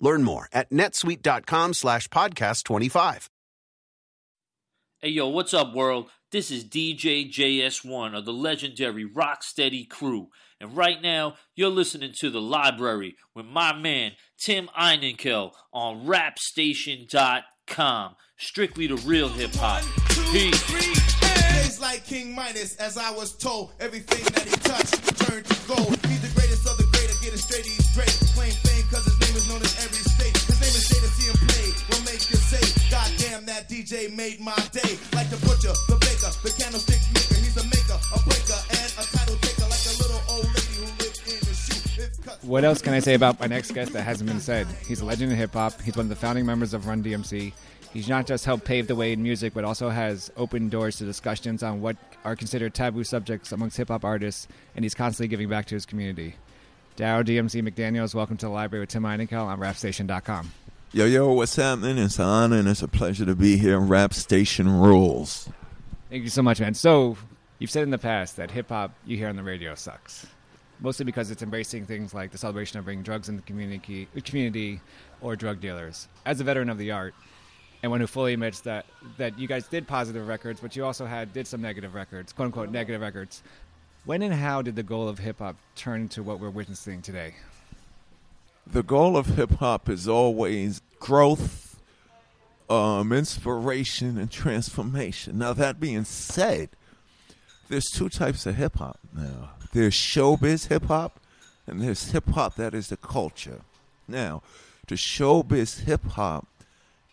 Learn more at netsuite.com slash podcast 25. Hey, yo, what's up, world? This is DJ JS1 of the legendary Rocksteady crew. And right now, you're listening to The Library with my man, Tim Einenkel on rapstation.com. Strictly the real hip hop. Peace. Days like King Midas, as I was told, everything that he touched turned to gold. He's the greatest of the great, get it straight, he's great. Claim fame cause his is known as every state. His name is Jada, see him play, will make you say, God damn, that DJ made my day. Like the butcher, the baker, the candlestick maker, he's a maker, a breaker, and a title taker, like a little old lady who lived in the shoe. What else can I say about my next guest that hasn't been said? He's a legend in hip hop. He's one of the founding members of Run DMC. He's not just helped pave the way in music, but also has opened doors to discussions on what are considered taboo subjects amongst hip hop artists, and he's constantly giving back to his community. Darryl DMC McDaniels, welcome to the library with Tim Einenkel on rapstation.com. Yo, yo, what's happening? It's an honor and it's a pleasure to be here. Rap Station rules. Thank you so much, man. So, you've said in the past that hip hop you hear on the radio sucks, mostly because it's embracing things like the celebration of bringing drugs in the community, community or drug dealers. As a veteran of the art, and one who fully admits that that you guys did positive records, but you also had did some negative records, quote unquote negative records. When and how did the goal of hip hop turn into what we're witnessing today? The goal of hip hop is always growth, um, inspiration, and transformation. Now, that being said, there's two types of hip hop now there's showbiz hip hop, and there's hip hop that is the culture. Now, the showbiz hip hop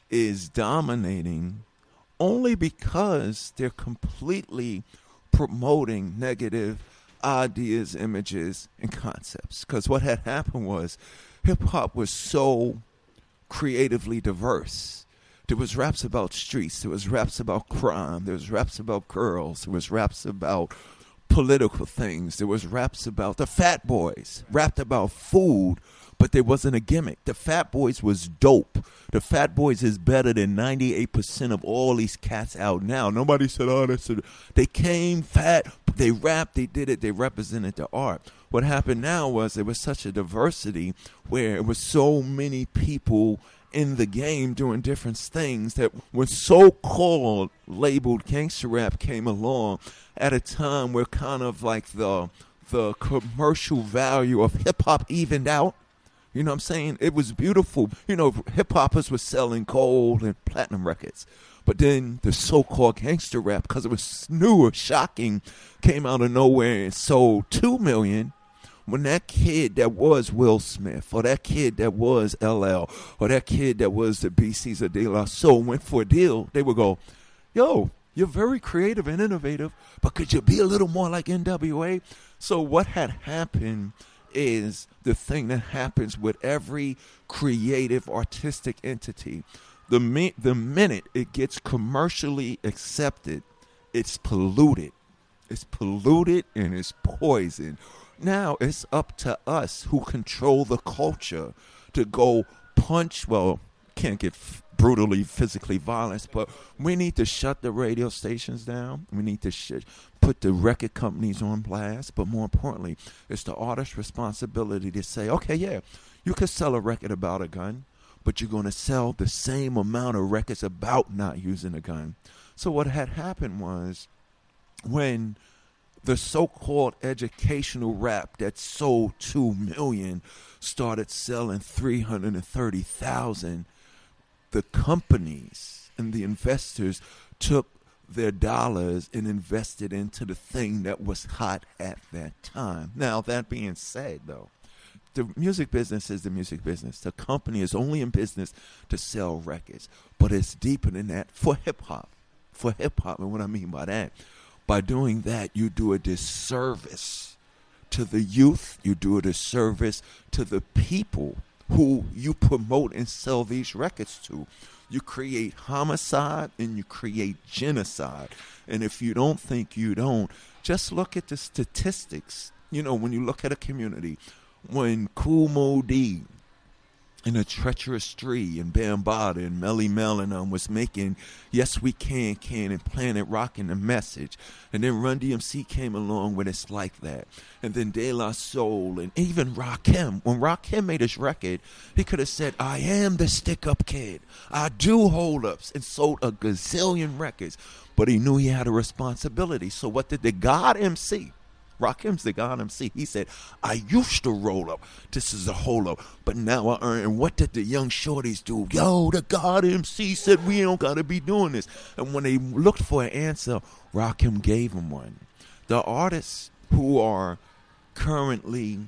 is dominating only because they're completely promoting negative ideas, images, and concepts. Because what had happened was hip hop was so creatively diverse. There was raps about streets, there was raps about crime, there was raps about girls, there was raps about political things, there was raps about the fat boys, rapped about food, but there wasn't a gimmick. The Fat Boys was dope. The Fat Boys is better than 98% of all these cats out now. Nobody said, oh, that's a... They came fat, they rapped, they did it, they represented the art. What happened now was there was such a diversity where it was so many people in the game doing different things that when so-called labeled gangster rap came along at a time where kind of like the the commercial value of hip hop evened out you know what I'm saying? It was beautiful. You know, hip hoppers were selling gold and platinum records. But then the so called gangster rap, because it was new or shocking, came out of nowhere and sold two million. When that kid that was Will Smith, or that kid that was LL, or that kid that was the BCs of De La Soul went for a deal, they would go, Yo, you're very creative and innovative, but could you be a little more like NWA? So what had happened is the thing that happens with every creative artistic entity. The mi- the minute it gets commercially accepted, it's polluted. It's polluted and it's poisoned. Now it's up to us who control the culture to go punch, well, can't get f- brutally physically violent, but we need to shut the radio stations down. We need to sh- put the record companies on blast. But more importantly, it's the artist's responsibility to say, okay, yeah, you could sell a record about a gun, but you're going to sell the same amount of records about not using a gun. So what had happened was when the so-called educational rap that sold 2 million started selling 330,000 the companies and the investors took their dollars and invested into the thing that was hot at that time. Now, that being said, though, the music business is the music business. The company is only in business to sell records, but it's deeper than that for hip hop. For hip hop, and what I mean by that, by doing that, you do a disservice to the youth, you do a disservice to the people who you promote and sell these records to. You create homicide and you create genocide. And if you don't think you don't, just look at the statistics. You know, when you look at a community, when Moe Dee in a Treacherous Three in Bambaataa and Melle Mel and um, was making Yes We Can Can and Planet Rockin' the message. And then Run DMC came along when It's Like That. And then De La Soul and even Rakim. When Rakim made his record, he could have said, I am the stick up kid. I do hold ups and sold a gazillion records. But he knew he had a responsibility. So what did the God MC? The God MC. He said, I used to roll up. This is a hold up. But now I earn. And what did the young shorties do? Yo, the God MC said we don't got to be doing this. And when they looked for an answer, Rakim gave them one. The artists who are currently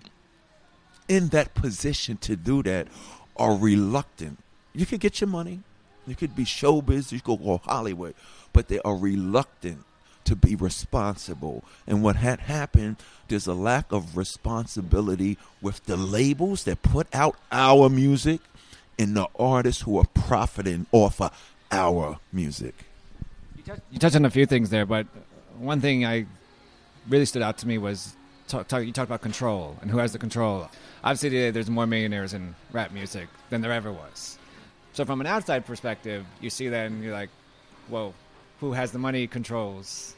in that position to do that are reluctant. You could get your money. You could be showbiz. You could go Hollywood. But they are reluctant to be responsible. And what had happened, there's a lack of responsibility with the labels that put out our music and the artists who are profiting off of our music. You, touch, you touched on a few things there, but one thing I really stood out to me was talk, talk, you talked about control and who has the control. Obviously, today there's more millionaires in rap music than there ever was. So, from an outside perspective, you see that and you're like, whoa, who has the money controls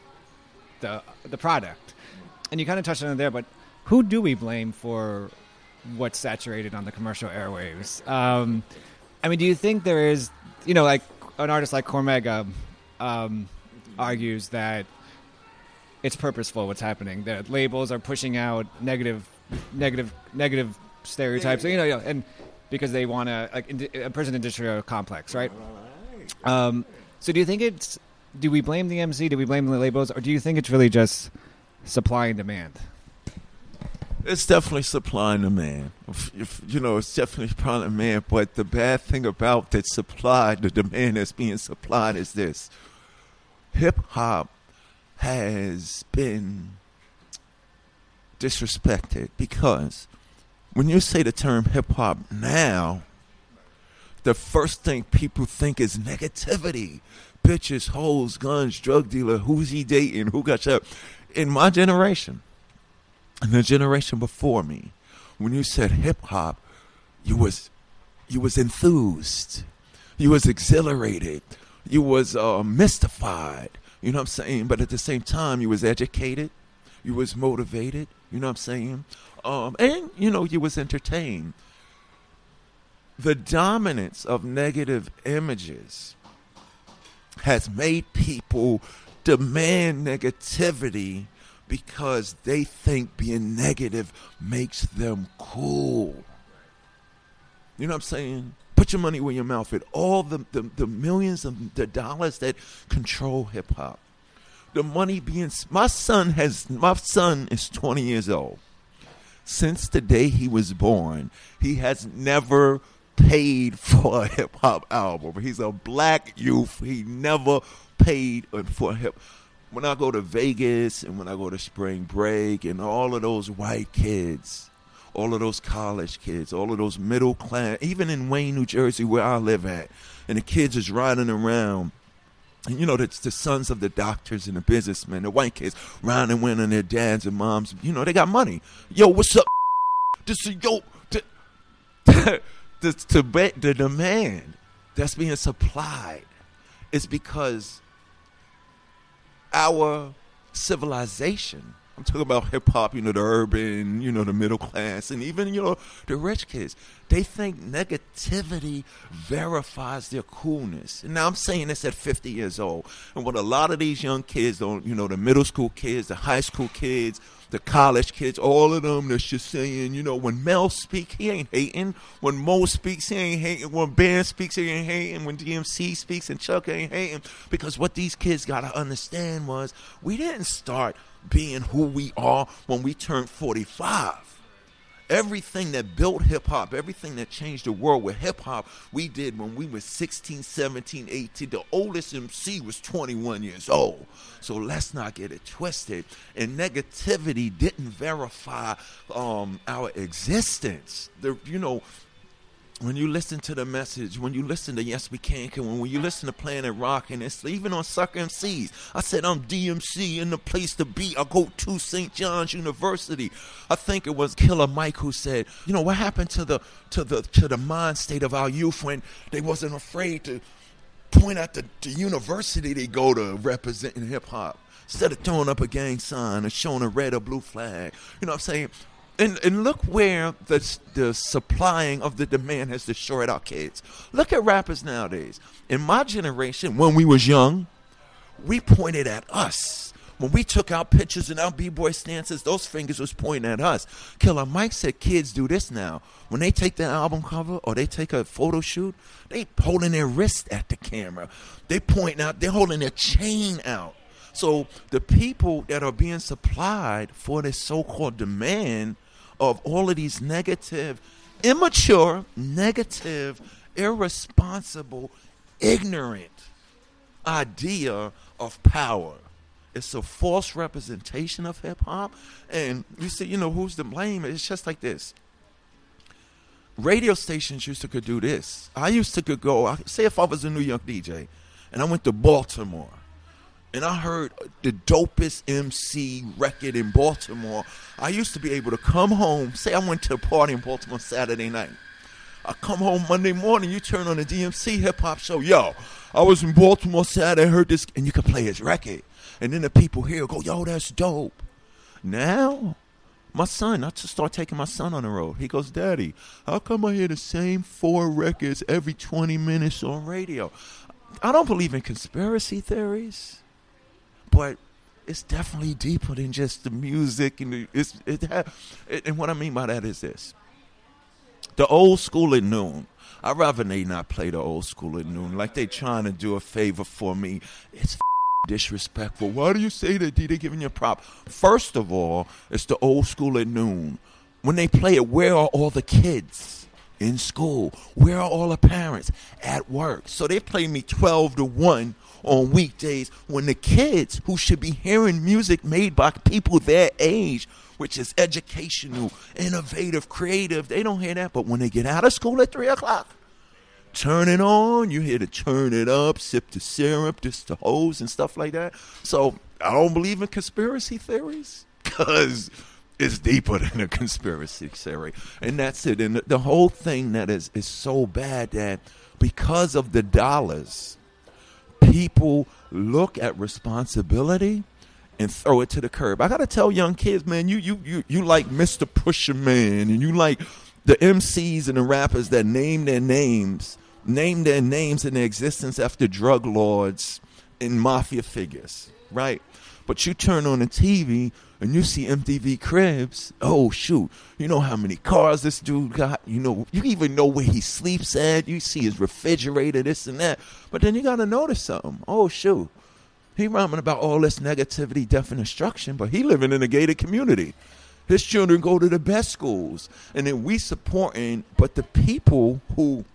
the the product. And you kind of touched on it there, but who do we blame for what's saturated on the commercial airwaves? Um, I mean, do you think there is, you know, like an artist like Cormega um, argues that it's purposeful what's happening. That labels are pushing out negative, negative, negative stereotypes. You know, you know, and because they want a like a prison industrial complex, right? Um, so, do you think it's do we blame the MC? Do we blame the labels, or do you think it's really just supply and demand? It's definitely supply and demand. If, if, you know, it's definitely supply and demand. But the bad thing about that supply, the demand that's being supplied, is this: hip hop has been disrespected because when you say the term hip hop now, the first thing people think is negativity bitches, hoes, guns, drug dealer, who's he dating, who got shot. In my generation, and the generation before me, when you said hip hop, you was you was enthused, you was exhilarated, you was uh, mystified. You know what I'm saying? But at the same time, you was educated, you was motivated. You know what I'm saying? Um, and you know you was entertained. The dominance of negative images has made people demand negativity because they think being negative makes them cool. You know what I'm saying? Put your money where your mouth is. All the, the, the millions of the dollars that control hip hop. The money being my son has my son is 20 years old. Since the day he was born, he has never paid for a hip hop album. He's a black youth. He never paid for hip. When I go to Vegas and when I go to spring break and all of those white kids, all of those college kids, all of those middle class, even in Wayne, New Jersey, where I live at, and the kids is riding around. And you know, it's the sons of the doctors and the businessmen, the white kids riding and their dads and moms, you know, they got money. Yo, what's up? This is yo. the, to, the demand that's being supplied is because our civilization I'm talking about hip hop, you know, the urban, you know, the middle class, and even, you know, the rich kids. They think negativity verifies their coolness. And now I'm saying this at 50 years old. And what a lot of these young kids don't, you know, the middle school kids, the high school kids, the college kids, all of them that's just saying, you know, when Mel speak, he ain't hating. When Mo speaks, he ain't hating. When Ben speaks, he ain't hating. When DMC speaks and Chuck ain't hating. Because what these kids got to understand was we didn't start being who we are when we turn 45. Everything that built hip hop, everything that changed the world with hip hop, we did when we were 16, 17, 18. The oldest MC was 21 years old. So let's not get it twisted. And negativity didn't verify um, our existence. The, you know, when you listen to the message, when you listen to Yes We Can, when, when you listen to Planet Rock, and it's even on Sucker MCs, I said I'm DMC in the place to be. I go to St. John's University. I think it was Killer Mike who said, you know, what happened to the to the to the mind state of our youth when they wasn't afraid to point out the, the university they go to representing hip hop instead of throwing up a gang sign or showing a red or blue flag. You know what I'm saying? And, and look where the, the supplying of the demand has destroyed our kids. Look at rappers nowadays. In my generation, when we was young, we pointed at us. When we took our pictures and our b-boy stances, those fingers was pointing at us. Killer Mike said kids do this now. When they take their album cover or they take a photo shoot, they holding their wrist at the camera. They point out, they're holding their chain out. So the people that are being supplied for this so-called demand – of all of these negative, immature, negative, irresponsible, ignorant idea of power. It's a false representation of hip hop. And you say, you know, who's to blame? It's just like this. Radio stations used to could do this. I used to could go, say if I was a New York DJ and I went to Baltimore and I heard the dopest MC record in Baltimore, I used to be able to come home. Say I went to a party in Baltimore Saturday night. I come home Monday morning, you turn on the DMC hip hop show. Yo, I was in Baltimore Saturday, heard this, and you can play his record. And then the people here go, yo, that's dope. Now, my son, I just start taking my son on the road. He goes, Daddy, how come I hear the same four records every 20 minutes on radio? I don't believe in conspiracy theories but it's definitely deeper than just the music and the, it's it and what I mean by that is this: the old school at noon. I'd rather they not play the old school at noon, like they trying to do a favor for me. It's disrespectful. Why do you say that? D? They giving you a prop. First of all, it's the old school at noon. When they play it, where are all the kids? in school? Where are all the parents? At work. So they play me 12 to 1 on weekdays when the kids who should be hearing music made by people their age, which is educational, innovative, creative, they don't hear that. But when they get out of school at 3 o'clock, turn it on, you hear to turn it up, sip the syrup, just the hose and stuff like that. So I don't believe in conspiracy theories because it's deeper than a conspiracy theory, and that's it. And the, whole thing that is is so bad that because of the dollars, people look at responsibility and throw it to the curb. I gotta tell young kids, man, you you you you like Mr. Pusha Man, and you like the MCs and the rappers that name their names, name their names and their existence after drug lords and mafia figures, right? But you turn on the TV and you see MTV Cribs, oh shoot, you know how many cars this dude got. You know, you even know where he sleeps at. You see his refrigerator, this and that. But then you gotta notice something. Oh shoot, he rhyming about all this negativity, death, and destruction, but he living in a gated community. His children go to the best schools, and then we supporting. But the people who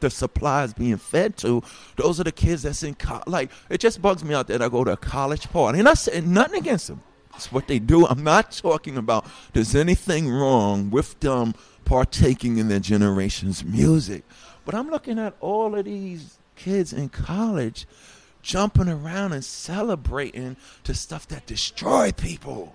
the supplies being fed to, those are the kids that's in co- like. It just bugs me out that I go to a college party, and I say nothing against them. It's what they do. I'm not talking about there's anything wrong with them partaking in their generation's music. But I'm looking at all of these kids in college jumping around and celebrating to stuff that destroy people.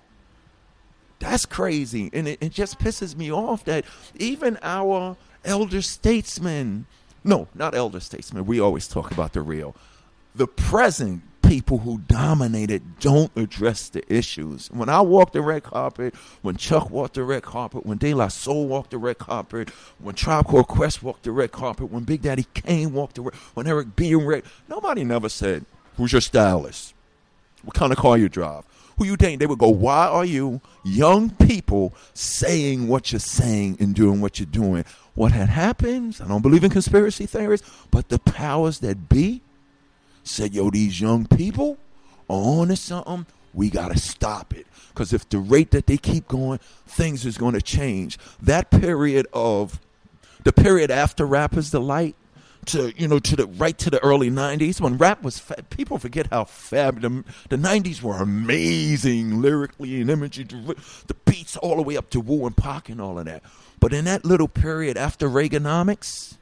That's crazy. And it, it just pisses me off that even our elder statesmen No, not elder statesmen. We always talk about the real. The present people who dominated don't address the issues. When I walked the red carpet, when Chuck walked the red carpet, when De La Soul walked the red carpet, when Tribe Called Quest walked the red carpet, when Big Daddy Kane walked the red, when Eric B. Red, nobody never said, "Who's your stylist? What kind of car you drive? Who you dating?" They would go, "Why are you young people saying what you're saying and doing what you're doing?" What had happened? I don't believe in conspiracy theories, but the powers that be said, yo, these young people are on to something. We got to stop it. Because if the rate that they keep going, things is going to change. That period of, the period after Rappers Delight, to you know to the right to the early 90s when rap was fa- people forget how fab the, the 90s were amazing lyrically and imagery the beats all the way up to Wu and Pac and all of that but in that little period after Reaganomics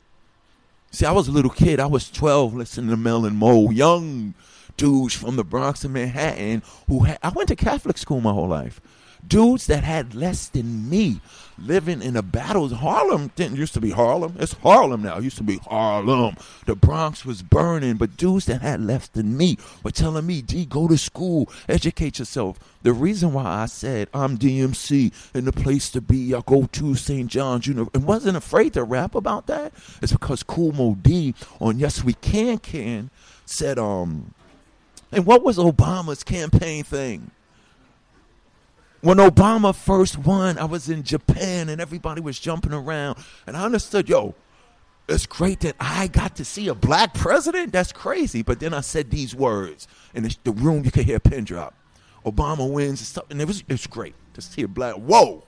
See, I was a little kid. I was 12 listening to Mel and Mo, young dudes from the Bronx and Manhattan who had, I went to Catholic school my whole life. Dudes that had less than me living in the battles. Harlem didn't used to be Harlem. It's Harlem now. It used to be Harlem. The Bronx was burning, but dudes that had less than me were telling me, D, go to school, educate yourself. The reason why I said I'm DMC and the place to be, I go to St. John's University, and wasn't afraid to rap about that, is because Moe Dee on Yes We Can Can said, um, and what was Obama's campaign thing? When Obama first won, I was in Japan and everybody was jumping around. And I understood, yo, it's great that I got to see a black president. That's crazy. But then I said these words, and the room you could hear a pin drop. Obama wins and stuff, and it was it's great to see a black. Whoa!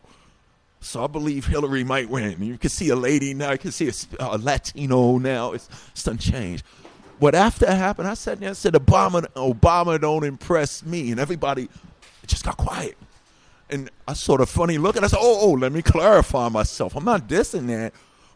So I believe Hillary might win. You can see a lady now. You can see a, a Latino now. It's, it's done changed. What after it happened, I sat there and said, Obama, Obama don't impress me. And everybody just got quiet and I sort of funny look, and I said, "Oh, oh, let me clarify myself. I'm not dissing that."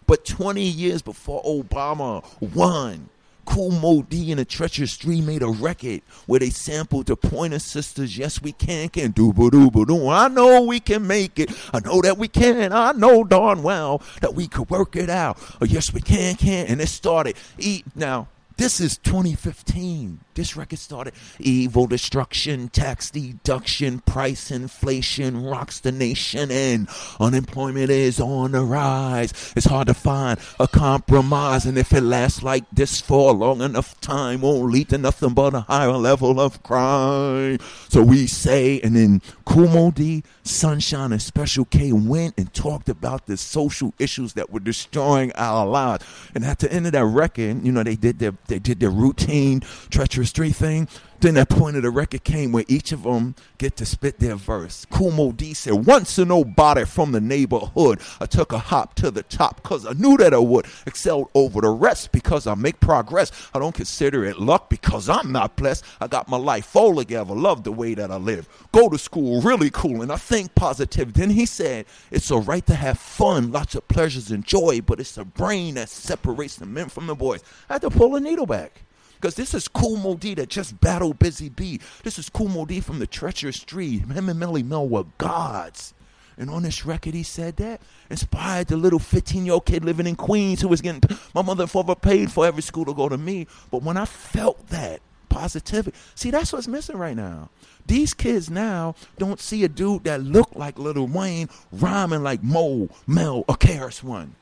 But 20 years before Obama won, Kool Moe Dee and the Treacherous Three made a record where they sampled the Pointer Sisters. Yes, we can, can do ba do ba do. I know we can make it. I know that we can. I know darn well that we could work it out. Oh, yes, we can, can. And it started. Eat now. This is 2015. This record started evil destruction, tax deduction, price inflation rocks the nation, and unemployment is on the rise. It's hard to find a compromise, and if it lasts like this for long enough time, won't lead to nothing but a higher level of crime. So we say, and then Moe Dee, Sunshine, and Special K went and talked about the social issues that were destroying our lives. And at the end of that record, you know, they did their they did their routine treacherous three thing. Then that point of the record came where each of them get to spit their verse. Kool D said, Once a nobody from the neighborhood, I took a hop to the top because I knew that I would. Excelled over the rest because I make progress. I don't consider it luck because I'm not blessed. I got my life all together. Love the way that I live. Go to school, really cool, and I think positive. Then he said, It's all right to have fun, lots of pleasures and joy, but it's the brain that separates the men from the boys. I had to pull a needle back. Because this is Moe Dee that just battled Busy Bee. This is Moe Dee from the Treacherous Three. Him and Melle Mel were gods. And on this record, he said that inspired the little 15 year old kid living in Queens who was getting my mother and father paid for every school to go to me. But when I felt that positivity, see, that's what's missing right now. These kids now don't see a dude that looked like Little Wayne rhyming like Mo, Mel, or KRS One.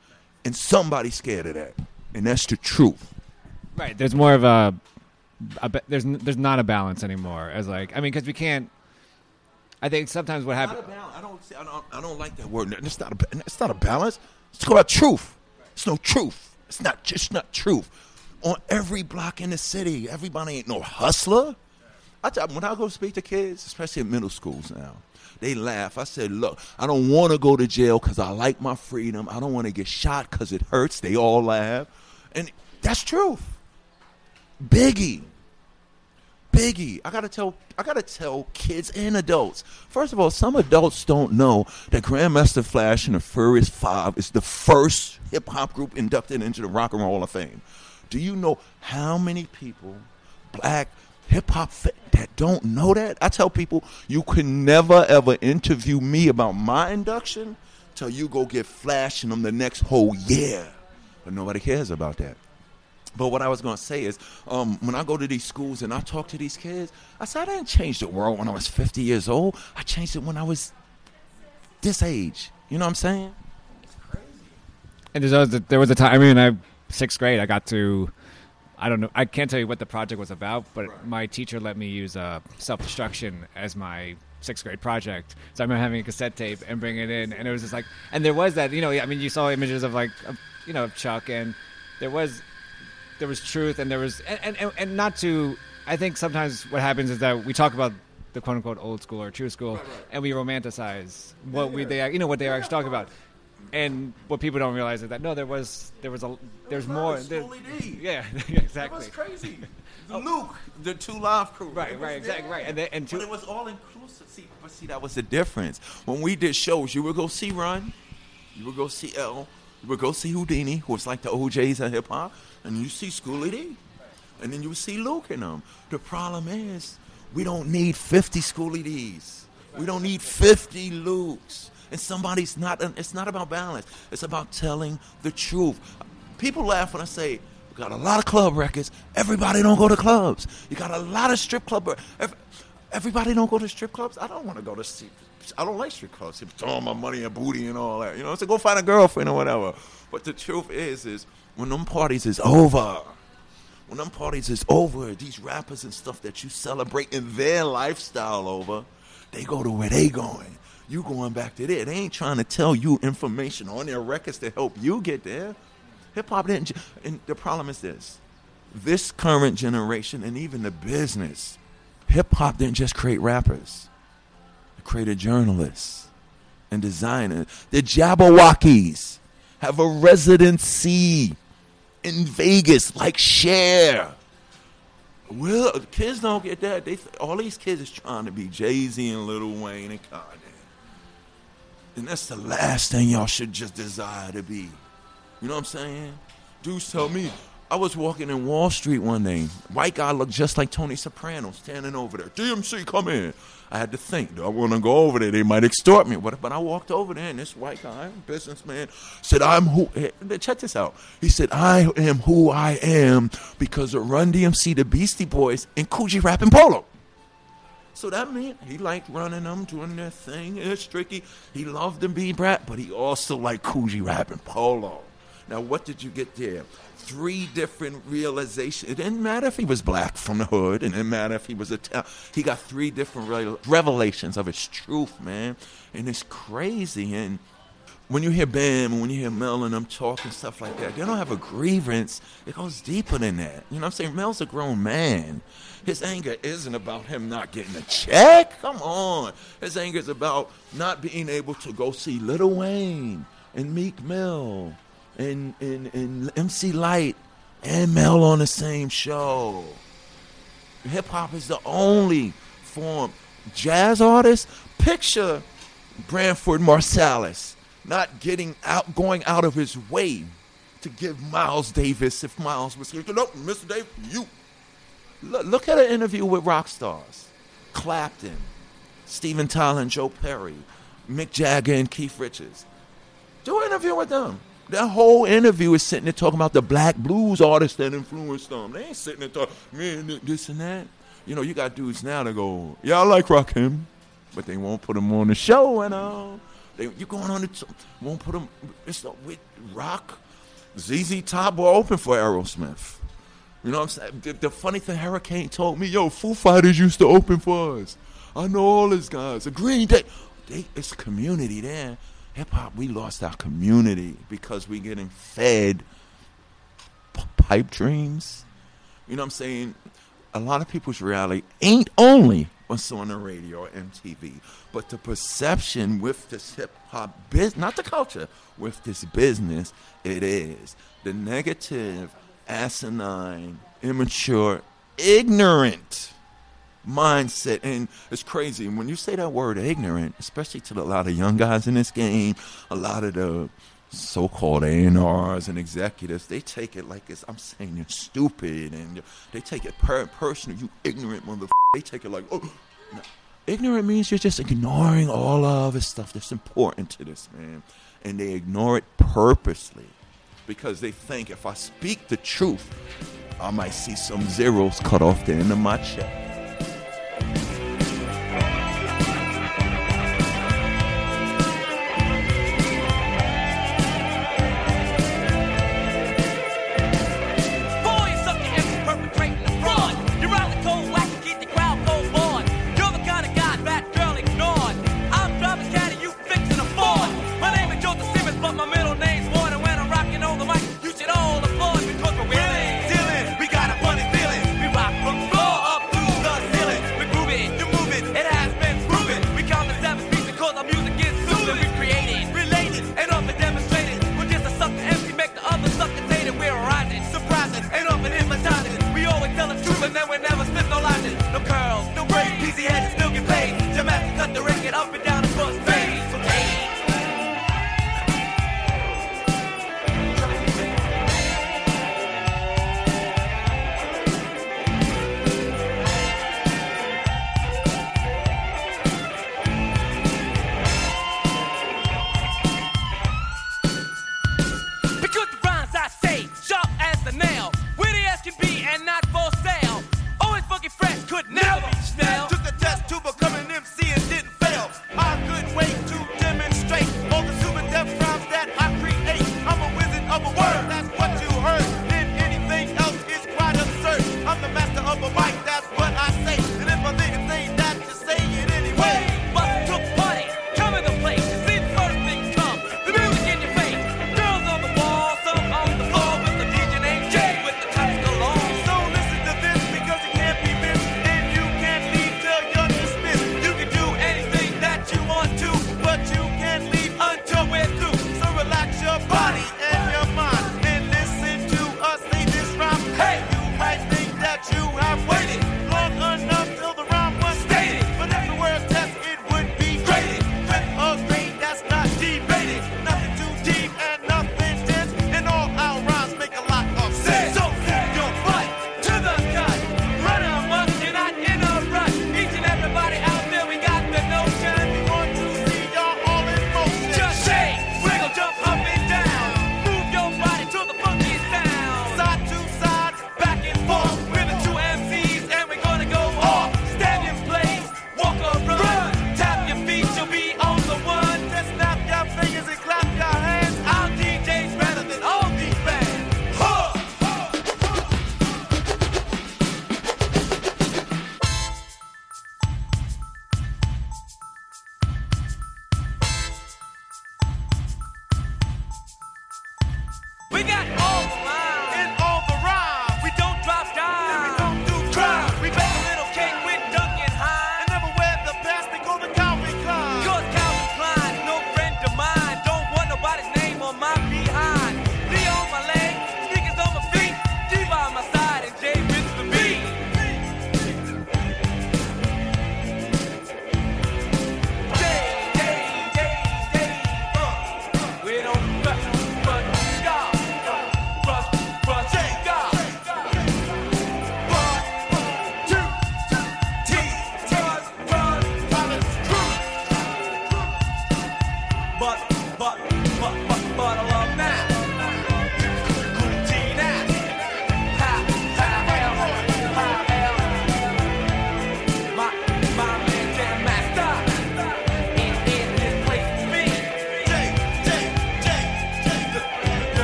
And somebody's scared of that. And that's the truth. Right. There's more of a, a there's there's not a balance anymore. As like I mean, because we can't. I think sometimes what happens. I don't, I don't. I don't like that word. It's not. A, it's not a balance. It's called truth. It's no truth. It's not just not truth. On every block in the city, everybody ain't no hustler. I tell, when I go speak to kids, especially in middle schools now, they laugh. I said, "Look, I don't want to go to jail because I like my freedom. I don't want to get shot because it hurts." They all laugh, and that's truth. Biggie. Biggie. I gotta tell I gotta tell kids and adults. First of all, some adults don't know that Grandmaster Flash and the Furious Five is the first hip hop group inducted into the Rock and Roll Hall of Fame. Do you know how many people, black hip hop that don't know that? I tell people you can never ever interview me about my induction till you go get Flash in them the next whole year. But nobody cares about that. But what I was going to say is, um, when I go to these schools and I talk to these kids, I said I didn't change the world when I was 50 years old. I changed it when I was this age. You know what I'm saying? And there's always, there was a time. I mean, I sixth grade. I got to. I don't know. I can't tell you what the project was about, but my teacher let me use uh, self destruction as my sixth grade project. So I remember having a cassette tape and bringing it in, and it was just like, and there was that. You know, I mean, you saw images of like, you know, Chuck, and there was there was truth, and there was, and, and and not to. I think sometimes what happens is that we talk about the quote unquote old school or true school, and we romanticize what we they you know what they are actually talking about. And what people don't realize is that no, there was there was a there's more. There, yeah, exactly. That was crazy. The Luke, the two live crew. Right, right, exactly, right. And and but it was all inclusive. See, but see, that was the difference. When we did shows, you would go see Run, you would go see L, would go see Whodini, who was like the OJs of hip hop, and you see Schoolie D, and then you would see Luke in them. The problem is, we don't need 50 Schoolie Ds. We don't need 50 Lukes. And somebody's not. It's not about balance. It's about telling the truth. People laugh when I say you got a lot of club records. Everybody don't go to clubs. You got a lot of strip club. Everybody don't go to strip clubs. I don't want to go to. see- I don't like strip clubs. People throwing oh, my money and booty and all that. You know, so go find a girlfriend or whatever. But the truth is, is when them parties is over, when them parties is over, these rappers and stuff that you celebrating their lifestyle over, they go to where they going. You going back to there. They ain't trying to tell you information on their records to help you get there. Hip hop didn't. And the problem is this: this current generation and even the business, hip hop didn't just create rappers. Created journalists and designers. The Jabbawockeez have a residency in Vegas, like Cher. Well, kids don't get that. They all these kids is trying to be Jay Z and Lil Wayne and Kanye, and that's the last thing y'all should just desire to be. You know what I'm saying? Dudes tell me. I was walking in Wall Street one day. White guy looked just like Tony Soprano standing over there. DMC, come in. I had to think, do I want to go over there? They might extort me. But, but I walked over there, and this white guy, businessman, said, I'm who. Check this out. He said, I am who I am because of Run DMC, the Beastie Boys, and Kool G Rap and Polo. So that meant he liked running them, doing their thing. It's tricky. He loved the B Brat, but he also liked Kool G Rap and Polo. Now, what did you get there? Three different realizations. It didn't matter if he was black from the hood. It didn't matter if he was a. he got three different re- revelations of his truth, man. And it's crazy. And when you hear Bam and when you hear Mel and them talking stuff like that, they don't have a grievance. It goes deeper than that. You know what I'm saying? Mel's a grown man. His anger isn't about him not getting a check. Come on. His anger is about not being able to go see Little Wayne and Meek Mill and, and, and MC Lyte and Mel on the same show. Hip hop is the only form. Jazz artists, picture Branford Marsalis not getting out, going out of his way to give Miles Davis, if Miles was here, no, Mr. Davis, you. Look, look at an interview with rock stars Clapton, Steven Tyler and Joe Perry, Mick Jagger and Keith Richards. Do an interview with them. That whole interview is sitting there talking about the black blues artists that influenced them. They ain't sitting there talking, man, this and that. You know, you got dudes now that go, yeah, I like Rakim, but they won't put him on the show and all. They, you going on the, t- won't put him, it's not with rock. ZZ Top were open for Aerosmith. You know what I'm saying? The, the funny thing, Hurricane told me, yo, Foo Fighters used to open for us. I know all these guys. The Green Day. They, it's community there. Hip hop, we lost our community because we're getting fed p- pipe dreams. You know what I'm saying? A lot of people's reality ain't only what's on the radio or MTV, but the perception with this hip hop business, not the culture, with this business, it is. The negative, asinine, immature, ignorant mindset. And it's crazy. When you say that word ignorant, especially to a lot of young guys in this game, a lot of the so-called A&Rs and executives, they take it like it's, I'm saying you're stupid. And they take it per- personal. You ignorant motherfucker. They take it like, oh. No. Ignorant means you're just ignoring all of the stuff that's important to this, man. And they ignore it purposely. because they think if I speak the truth, I might see some zeros cut off the end of my check.